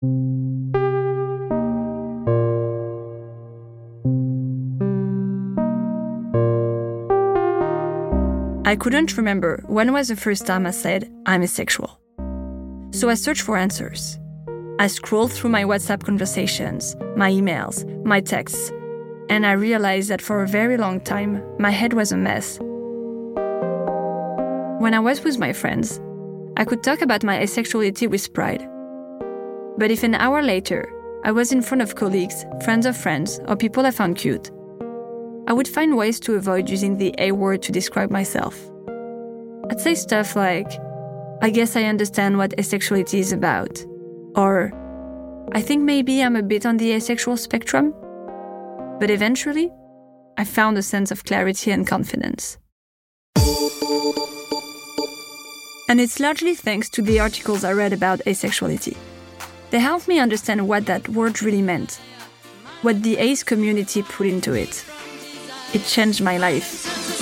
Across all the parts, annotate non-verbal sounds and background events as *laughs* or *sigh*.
I couldn't remember when was the first time I said I'm asexual. So I searched for answers. I scrolled through my WhatsApp conversations, my emails, my texts, and I realized that for a very long time, my head was a mess. When I was with my friends, I could talk about my asexuality with pride. But if an hour later I was in front of colleagues, friends of friends, or people I found cute, I would find ways to avoid using the A word to describe myself. I'd say stuff like, I guess I understand what asexuality is about, or I think maybe I'm a bit on the asexual spectrum. But eventually, I found a sense of clarity and confidence. And it's largely thanks to the articles I read about asexuality. They helped me understand what that word really meant, what the ace community put into it. It changed my life.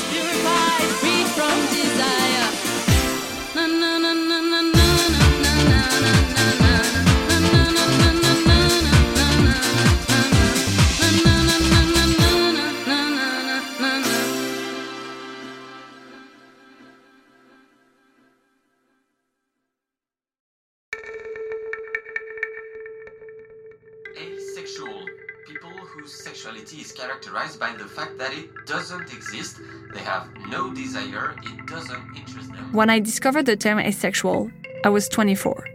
Characterized by the fact that it doesn't exist, they have no desire, it doesn't interest them. When I discovered the term asexual, I was 24,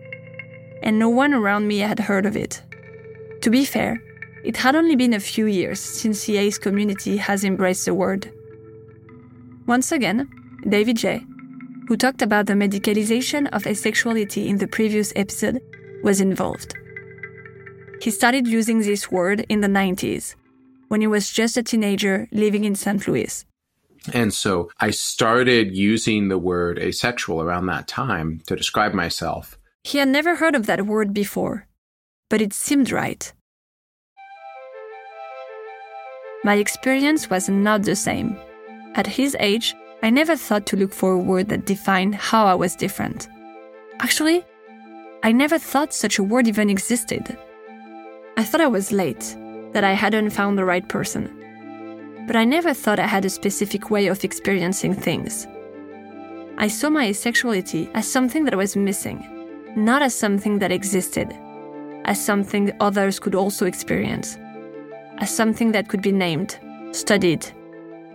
and no one around me had heard of it. To be fair, it had only been a few years since the ace community has embraced the word. Once again, David Jay, who talked about the medicalization of asexuality in the previous episode, was involved. He started using this word in the 90s when he was just a teenager living in St. Louis. And so I started using the word asexual around that time to describe myself. He had never heard of that word before, but it seemed right. My experience was not the same. At his age, I never thought to look for a word that defined how I was different. Actually, I never thought such a word even existed. I thought I was late, that I hadn't found the right person. But I never thought I had a specific way of experiencing things. I saw my asexuality as something that was missing, not as something that existed, as something others could also experience, as something that could be named, studied,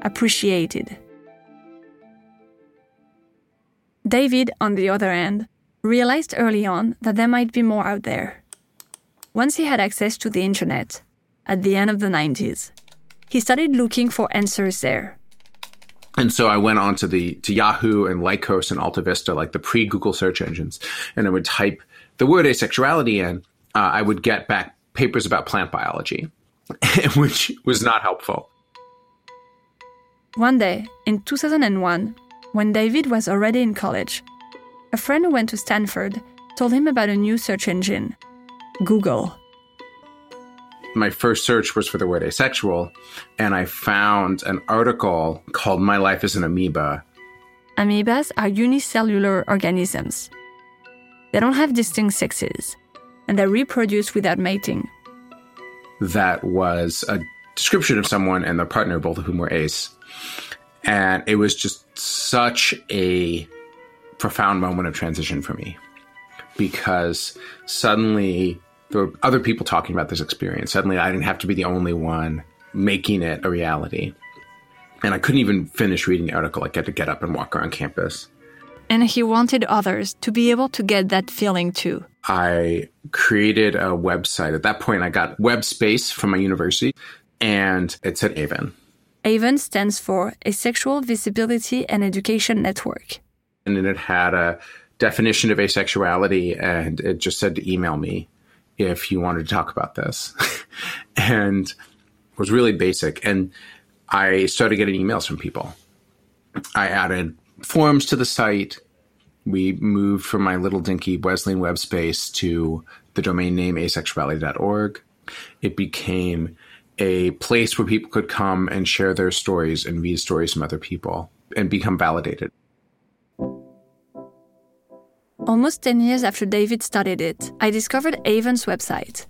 appreciated. David, on the other hand, realized early on that there might be more out there. Once he had access to the internet, at the end of the 90s. He started looking for answers there. And so I went on to the to Yahoo and Lycos and AltaVista, like the pre-Google search engines, and I would type the word asexuality in. Uh, I would get back papers about plant biology, *laughs* which was not helpful. One day, in 2001, when David was already in college, a friend who went to Stanford told him about a new search engine, Google my first search was for the word asexual, and I found an article called My Life as an Amoeba. Amoebas are unicellular organisms. They don't have distinct sexes, and they reproduce without mating. That was a description of someone and their partner, both of whom were ace. And it was just such a profound moment of transition for me because suddenly there were other people talking about this experience. Suddenly, I didn't have to be the only one making it a reality. And I couldn't even finish reading the article. I had to get up and walk around campus. And he wanted others to be able to get that feeling too. I created a website. At that point, I got web space from my university, and it said AVEN. AVEN stands for Asexual Visibility and Education Network. And then it had a definition of asexuality, and it just said to email me if you wanted to talk about this. *laughs* and was really basic. And I started getting emails from people. I added forums to the site. We moved from my little dinky Wesleyan web space to the domain name asexuality.org. It became a place where people could come and share their stories and read stories from other people and become validated. Almost 10 years after David started it, I discovered AVEN's website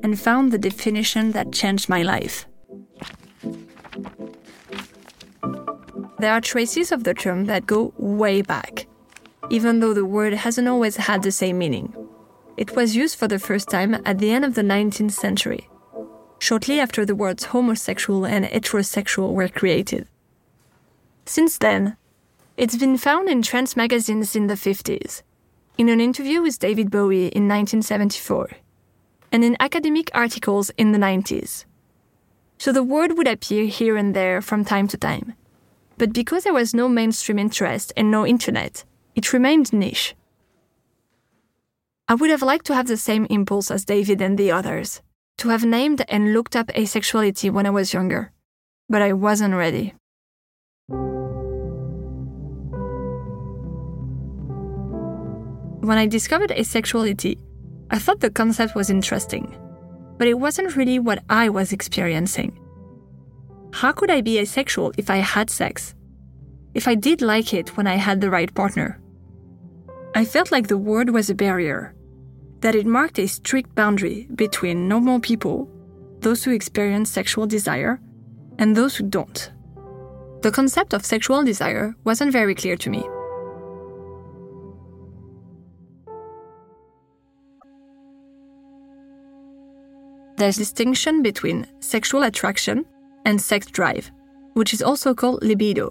and found the definition that changed my life. There are traces of the term that go way back, even though the word hasn't always had the same meaning. It was used for the first time at the end of the 19th century, shortly after the words homosexual and heterosexual were created. Since then, it's been found in trans magazines in the 50s, in an interview with David Bowie in 1974, and in academic articles in the 90s. So the word would appear here and there from time to time. But because there was no mainstream interest and no internet, it remained niche. I would have liked to have the same impulse as David and the others, to have named and looked up asexuality when I was younger, but I wasn't ready. When I discovered asexuality, I thought the concept was interesting, but it wasn't really what I was experiencing. How could I be asexual if I had sex? If I did like it when I had the right partner? I felt like the word was a barrier, that it marked a strict boundary between normal people, those who experience sexual desire, and those who don't. The concept of sexual desire wasn't very clear to me. There's a distinction between sexual attraction and sex drive, which is also called libido.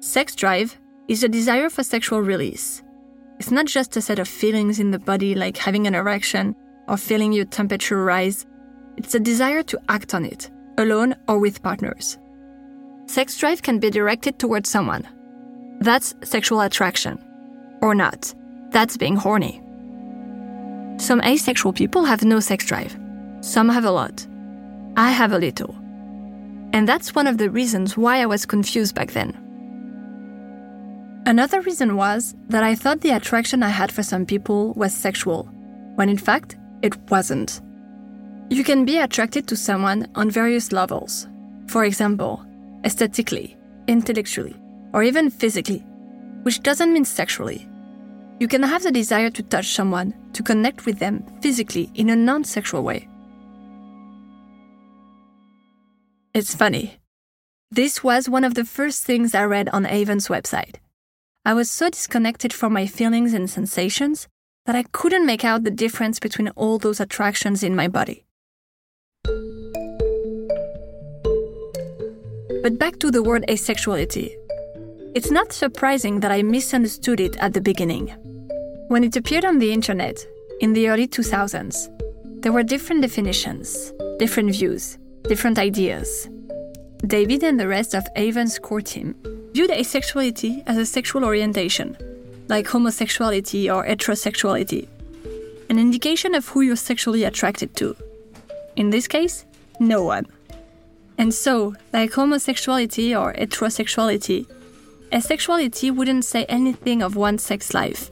Sex drive is a desire for sexual release. It's not just a set of feelings in the body like having an erection or feeling your temperature rise. It's a desire to act on it, alone or with partners. Sex drive can be directed towards someone. That's sexual attraction. Or not. That's being horny. Some asexual people have no sex drive. Some have a lot. I have a little. And that's one of the reasons why I was confused back then. Another reason was that I thought the attraction I had for some people was sexual, when in fact, it wasn't. You can be attracted to someone on various levels. For example, aesthetically, intellectually, or even physically, which doesn't mean sexually. You can have the desire to touch someone, to connect with them physically in a non sexual way. It's funny. This was one of the first things I read on AVEN's website. I was so disconnected from my feelings and sensations that I couldn't make out the difference between all those attractions in my body. But back to the word asexuality. It's not surprising that I misunderstood it at the beginning. When it appeared on the internet, in the early 2000s, there were different definitions, different views, different ideas. David and the rest of AVEN's core team viewed asexuality as a sexual orientation, like homosexuality or heterosexuality, an indication of who you're sexually attracted to. In this case, no one. And so, like homosexuality or heterosexuality, asexuality wouldn't say anything of one's sex life.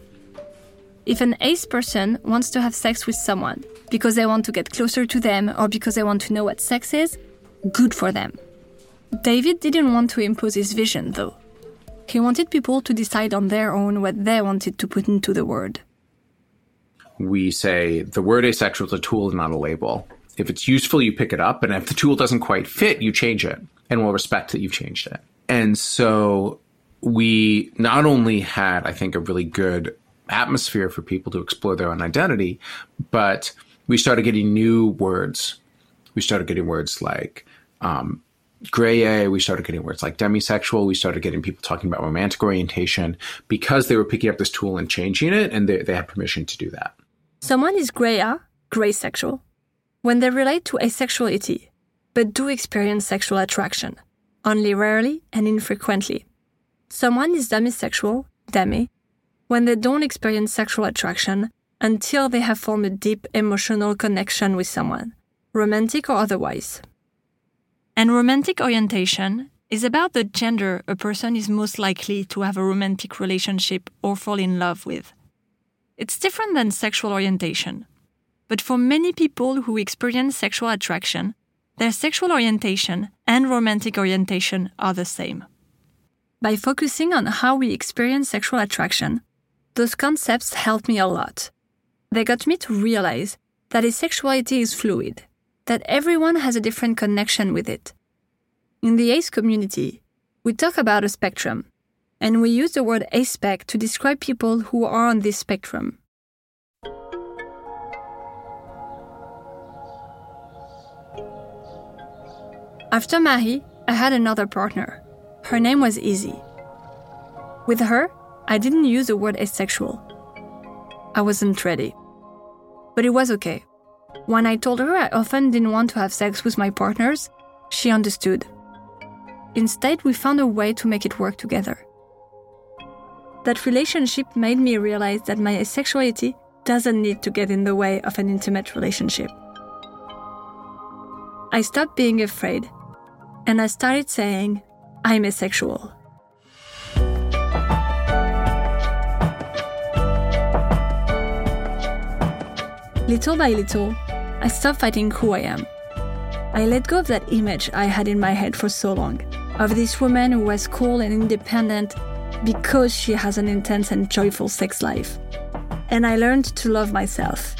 If an ace person wants to have sex with someone, because they want to get closer to them or because they want to know what sex is, good for them. David didn't want to impose his vision, though. He wanted people to decide on their own what they wanted to put into the word. We say the word asexual is a tool, not a label. If it's useful, you pick it up, and if the tool doesn't quite fit, you change it, and we'll respect that you've changed it. And so we not only had, I think, a really good atmosphere for people to explore their own identity, but we started getting new words. We started getting words like um, gray. We started getting words like demisexual. We started getting people talking about romantic orientation because they were picking up this tool and changing it, and they, they had permission to do that. Someone is gray gray sexual, when they relate to asexuality, but do experience sexual attraction, only rarely and infrequently. Someone is demisexual, demi, when they don't experience sexual attraction until they have formed a deep emotional connection with someone, romantic or otherwise. And romantic orientation is about the gender a person is most likely to have a romantic relationship or fall in love with. It's different than sexual orientation. But for many people who experience sexual attraction, their sexual orientation and romantic orientation are the same. By focusing on how we experience sexual attraction, Those concepts helped me a lot. They got me to realize that asexuality is fluid, that everyone has a different connection with it. In the ace community, we talk about a spectrum, and we use the word aspec to describe people who are on this spectrum. After Marie, I had another partner. Her name was Izzy. With her, I didn't use the word asexual. I wasn't ready. But it was okay. When I told her I often didn't want to have sex with my partners, she understood. Instead, we found a way to make it work together. That relationship made me realize that my asexuality doesn't need to get in the way of an intimate relationship. I stopped being afraid and I started saying, I'm asexual. Little by little, I stopped fighting who I am. I let go of that image I had in my head for so long of this woman who was cool and independent because she has an intense and joyful sex life. And I learned to love myself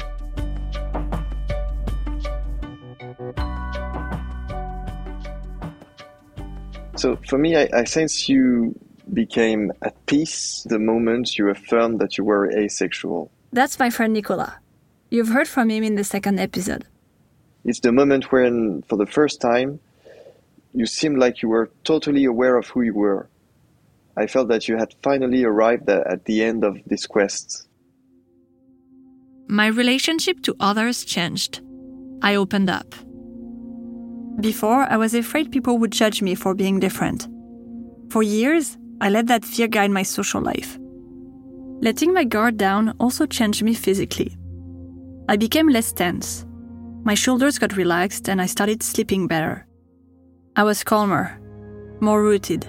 So for me, I, I sense you became at peace the moment you affirmed that you were asexual. That's my friend Nicola. You've heard from him in the second episode. It's the moment when, for the first time, you seemed like you were totally aware of who you were. I felt that you had finally arrived at the end of this quest. My relationship to others changed. I opened up. Before, I was afraid people would judge me for being different. For years, I let that fear guide my social life. Letting my guard down also changed me physically. I became less tense. My shoulders got relaxed and I started sleeping better. I was calmer, more rooted.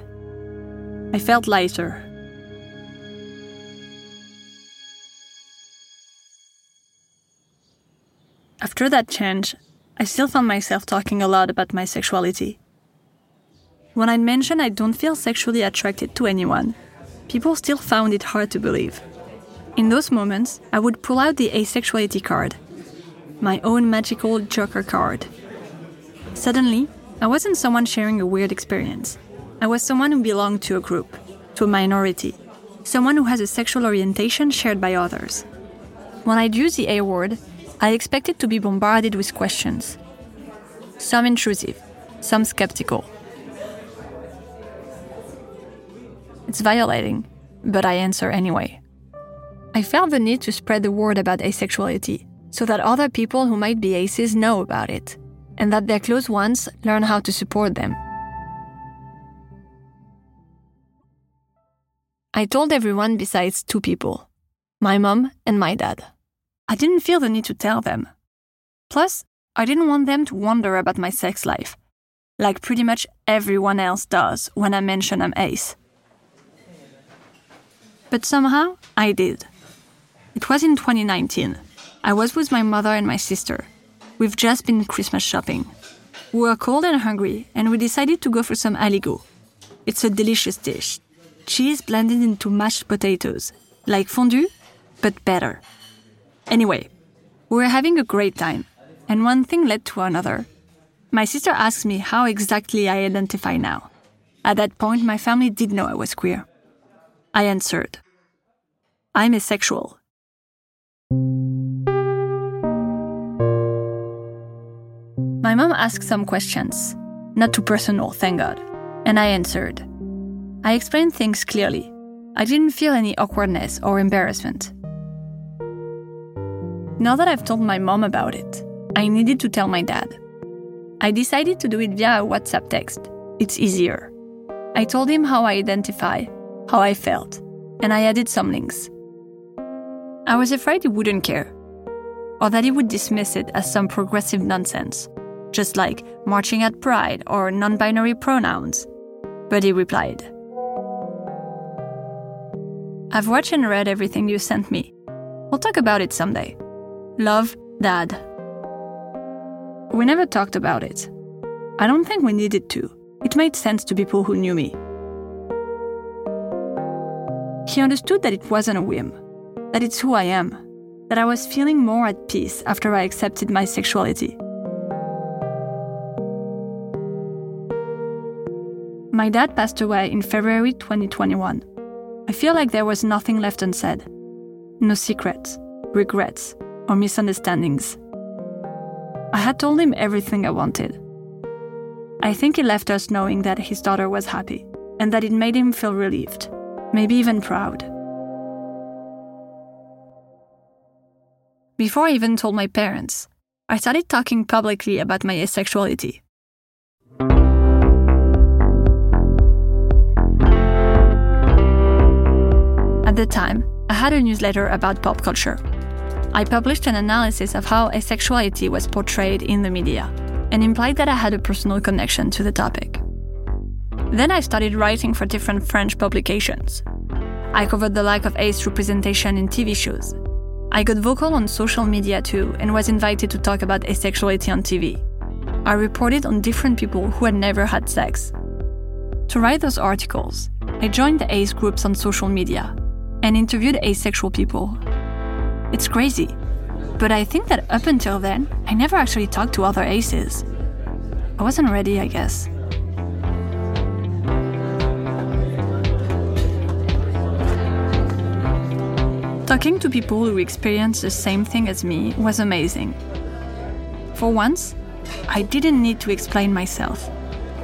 I felt lighter. After that change, I still found myself talking a lot about my sexuality. When I'd mentioned I don't feel sexually attracted to anyone, people still found it hard to believe. In those moments, I would pull out the asexuality card, my own magical joker card. Suddenly, I wasn't someone sharing a weird experience. I was someone who belonged to a group, to a minority, someone who has a sexual orientation shared by others. When I'd use the A word, I expected to be bombarded with questions. Some intrusive, some skeptical. It's violating, but I answer anyway. I felt the need to spread the word about asexuality so that other people who might be aces know about it, and that their close ones learn how to support them. I told everyone besides two people my mom and my dad. I didn't feel the need to tell them. Plus, I didn't want them to wonder about my sex life, like pretty much everyone else does when I mention I'm ace. But somehow, I did. It was in 2019. I was with my mother and my sister. We've just been Christmas shopping. We were cold and hungry, and we decided to go for some aligot. It's a delicious dish. Cheese blended into mashed potatoes, like fondue, but better. Anyway, we were having a great time, and one thing led to another. My sister asked me how exactly I identify now. At that point, my family did know I was queer. I answered, I'm asexual. My mom asked some questions, not too personal, thank God, and I answered. I explained things clearly. I didn't feel any awkwardness or embarrassment. Now that I've told my mom about it, I needed to tell my dad. I decided to do it via a WhatsApp text. It's easier. I told him how I identify, how I felt, and I added some links. I was afraid he wouldn't care, or that he would dismiss it as some progressive nonsense, just like marching at pride or non binary pronouns. But he replied I've watched and read everything you sent me. We'll talk about it someday. Love, Dad. We never talked about it. I don't think we needed to. It made sense to people who knew me. He understood that it wasn't a whim, that it's who I am, that I was feeling more at peace after I accepted my sexuality. My dad passed away in February 2021. I feel like there was nothing left unsaid. No secrets, regrets, or misunderstandings. I had told him everything I wanted. I think he left us knowing that his daughter was happy and that it made him feel relieved, maybe even proud. Before I even told my parents, I started talking publicly about my asexuality. At the time, I had a newsletter about pop culture. I published an analysis of how asexuality was portrayed in the media and implied that I had a personal connection to the topic. Then I started writing for different French publications. I covered the lack of ace representation in TV shows. I got vocal on social media too and was invited to talk about asexuality on TV. I reported on different people who had never had sex. To write those articles, I joined the ace groups on social media and interviewed asexual people. It's crazy, but I think that up until then, I never actually talked to other aces. I wasn't ready, I guess. Talking to people who experienced the same thing as me was amazing. For once, I didn't need to explain myself.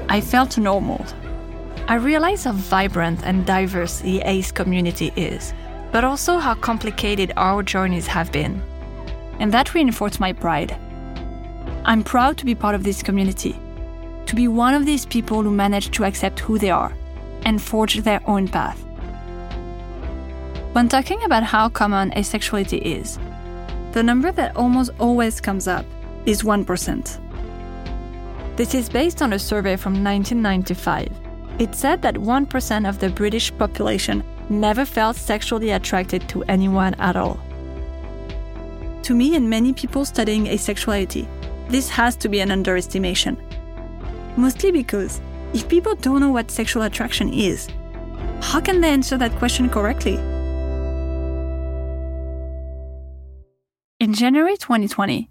I felt normal. I realized how vibrant and diverse the ACE community is, but also how complicated our journeys have been. And that reinforced my pride. I'm proud to be part of this community, to be one of these people who manage to accept who they are and forge their own path. When talking about how common asexuality is, the number that almost always comes up is 1%. This is based on a survey from 1995. It said that 1% of the British population never felt sexually attracted to anyone at all. To me and many people studying asexuality, this has to be an underestimation. Mostly because if people don't know what sexual attraction is, how can they answer that question correctly? In January 2020,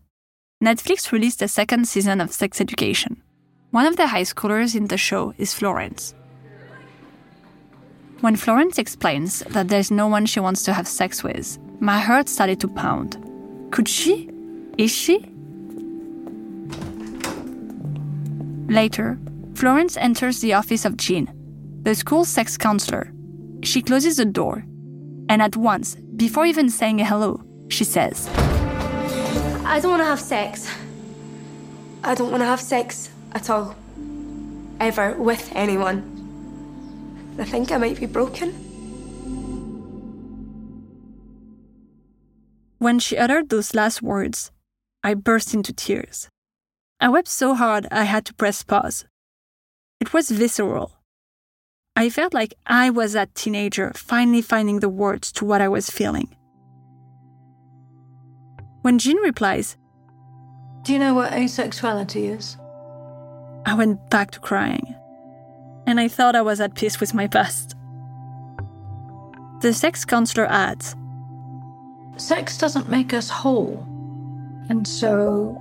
Netflix released a second season of Sex Education. One of the high schoolers in the show is Florence. When Florence explains that there's no one she wants to have sex with, my heart started to pound. Could she? Is she? Later, Florence enters the office of Jean, the school sex counselor. She closes the door, and at once, before even saying hello, she says, I don't want to have sex. I don't want to have sex at all. Ever with anyone. I think I might be broken. When she uttered those last words, I burst into tears. I wept so hard I had to press pause. It was visceral. I felt like I was that teenager finally finding the words to what I was feeling. When Jean replies, Do you know what asexuality is? I went back to crying. And I thought I was at peace with my past. The sex counselor adds, Sex doesn't make us whole. And so,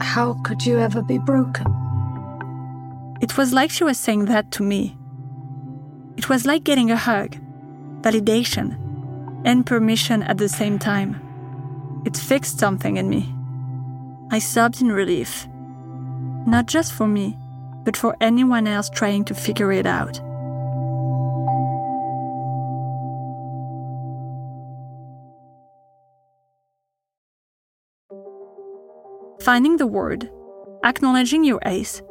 how could you ever be broken? It was like she was saying that to me. It was like getting a hug, validation, and permission at the same time. It fixed something in me. I sobbed in relief. Not just for me, but for anyone else trying to figure it out. Finding the word, acknowledging your ace,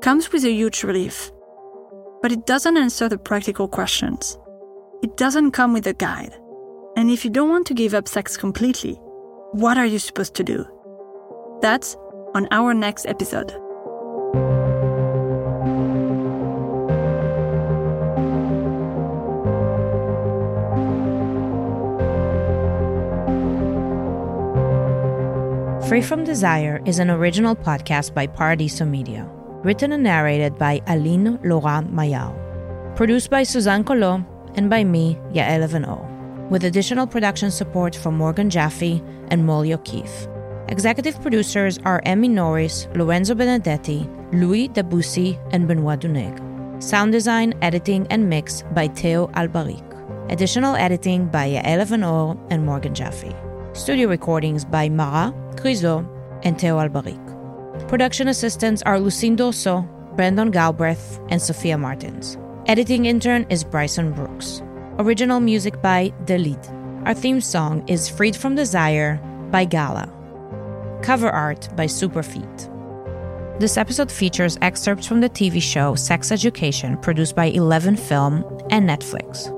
comes with a huge relief. But it doesn't answer the practical questions. It doesn't come with a guide. And if you don't want to give up sex completely, what are you supposed to do? That's on our next episode. Free from Desire is an original podcast by Paradiso Media, written and narrated by Aline Laurent Mayard, produced by Suzanne Collot and by me, Yael Evano. With additional production support from Morgan Jaffe and Molly O'Keefe. Executive producers are Emmy Norris, Lorenzo Benedetti, Louis Debussy, and Benoit Duneg. Sound design, editing, and mix by Theo Albaric. Additional editing by Yael Evanor and Morgan Jaffe. Studio recordings by Mara, Criso, and Theo Albaric. Production assistants are Lucine Dorso, Brandon Galbraith, and Sophia Martins. Editing intern is Bryson Brooks. Original music by The. Our theme song is Freed from Desire by Gala. Cover art by Superfeet. This episode features excerpts from the TV show Sex Education, produced by Eleven Film and Netflix.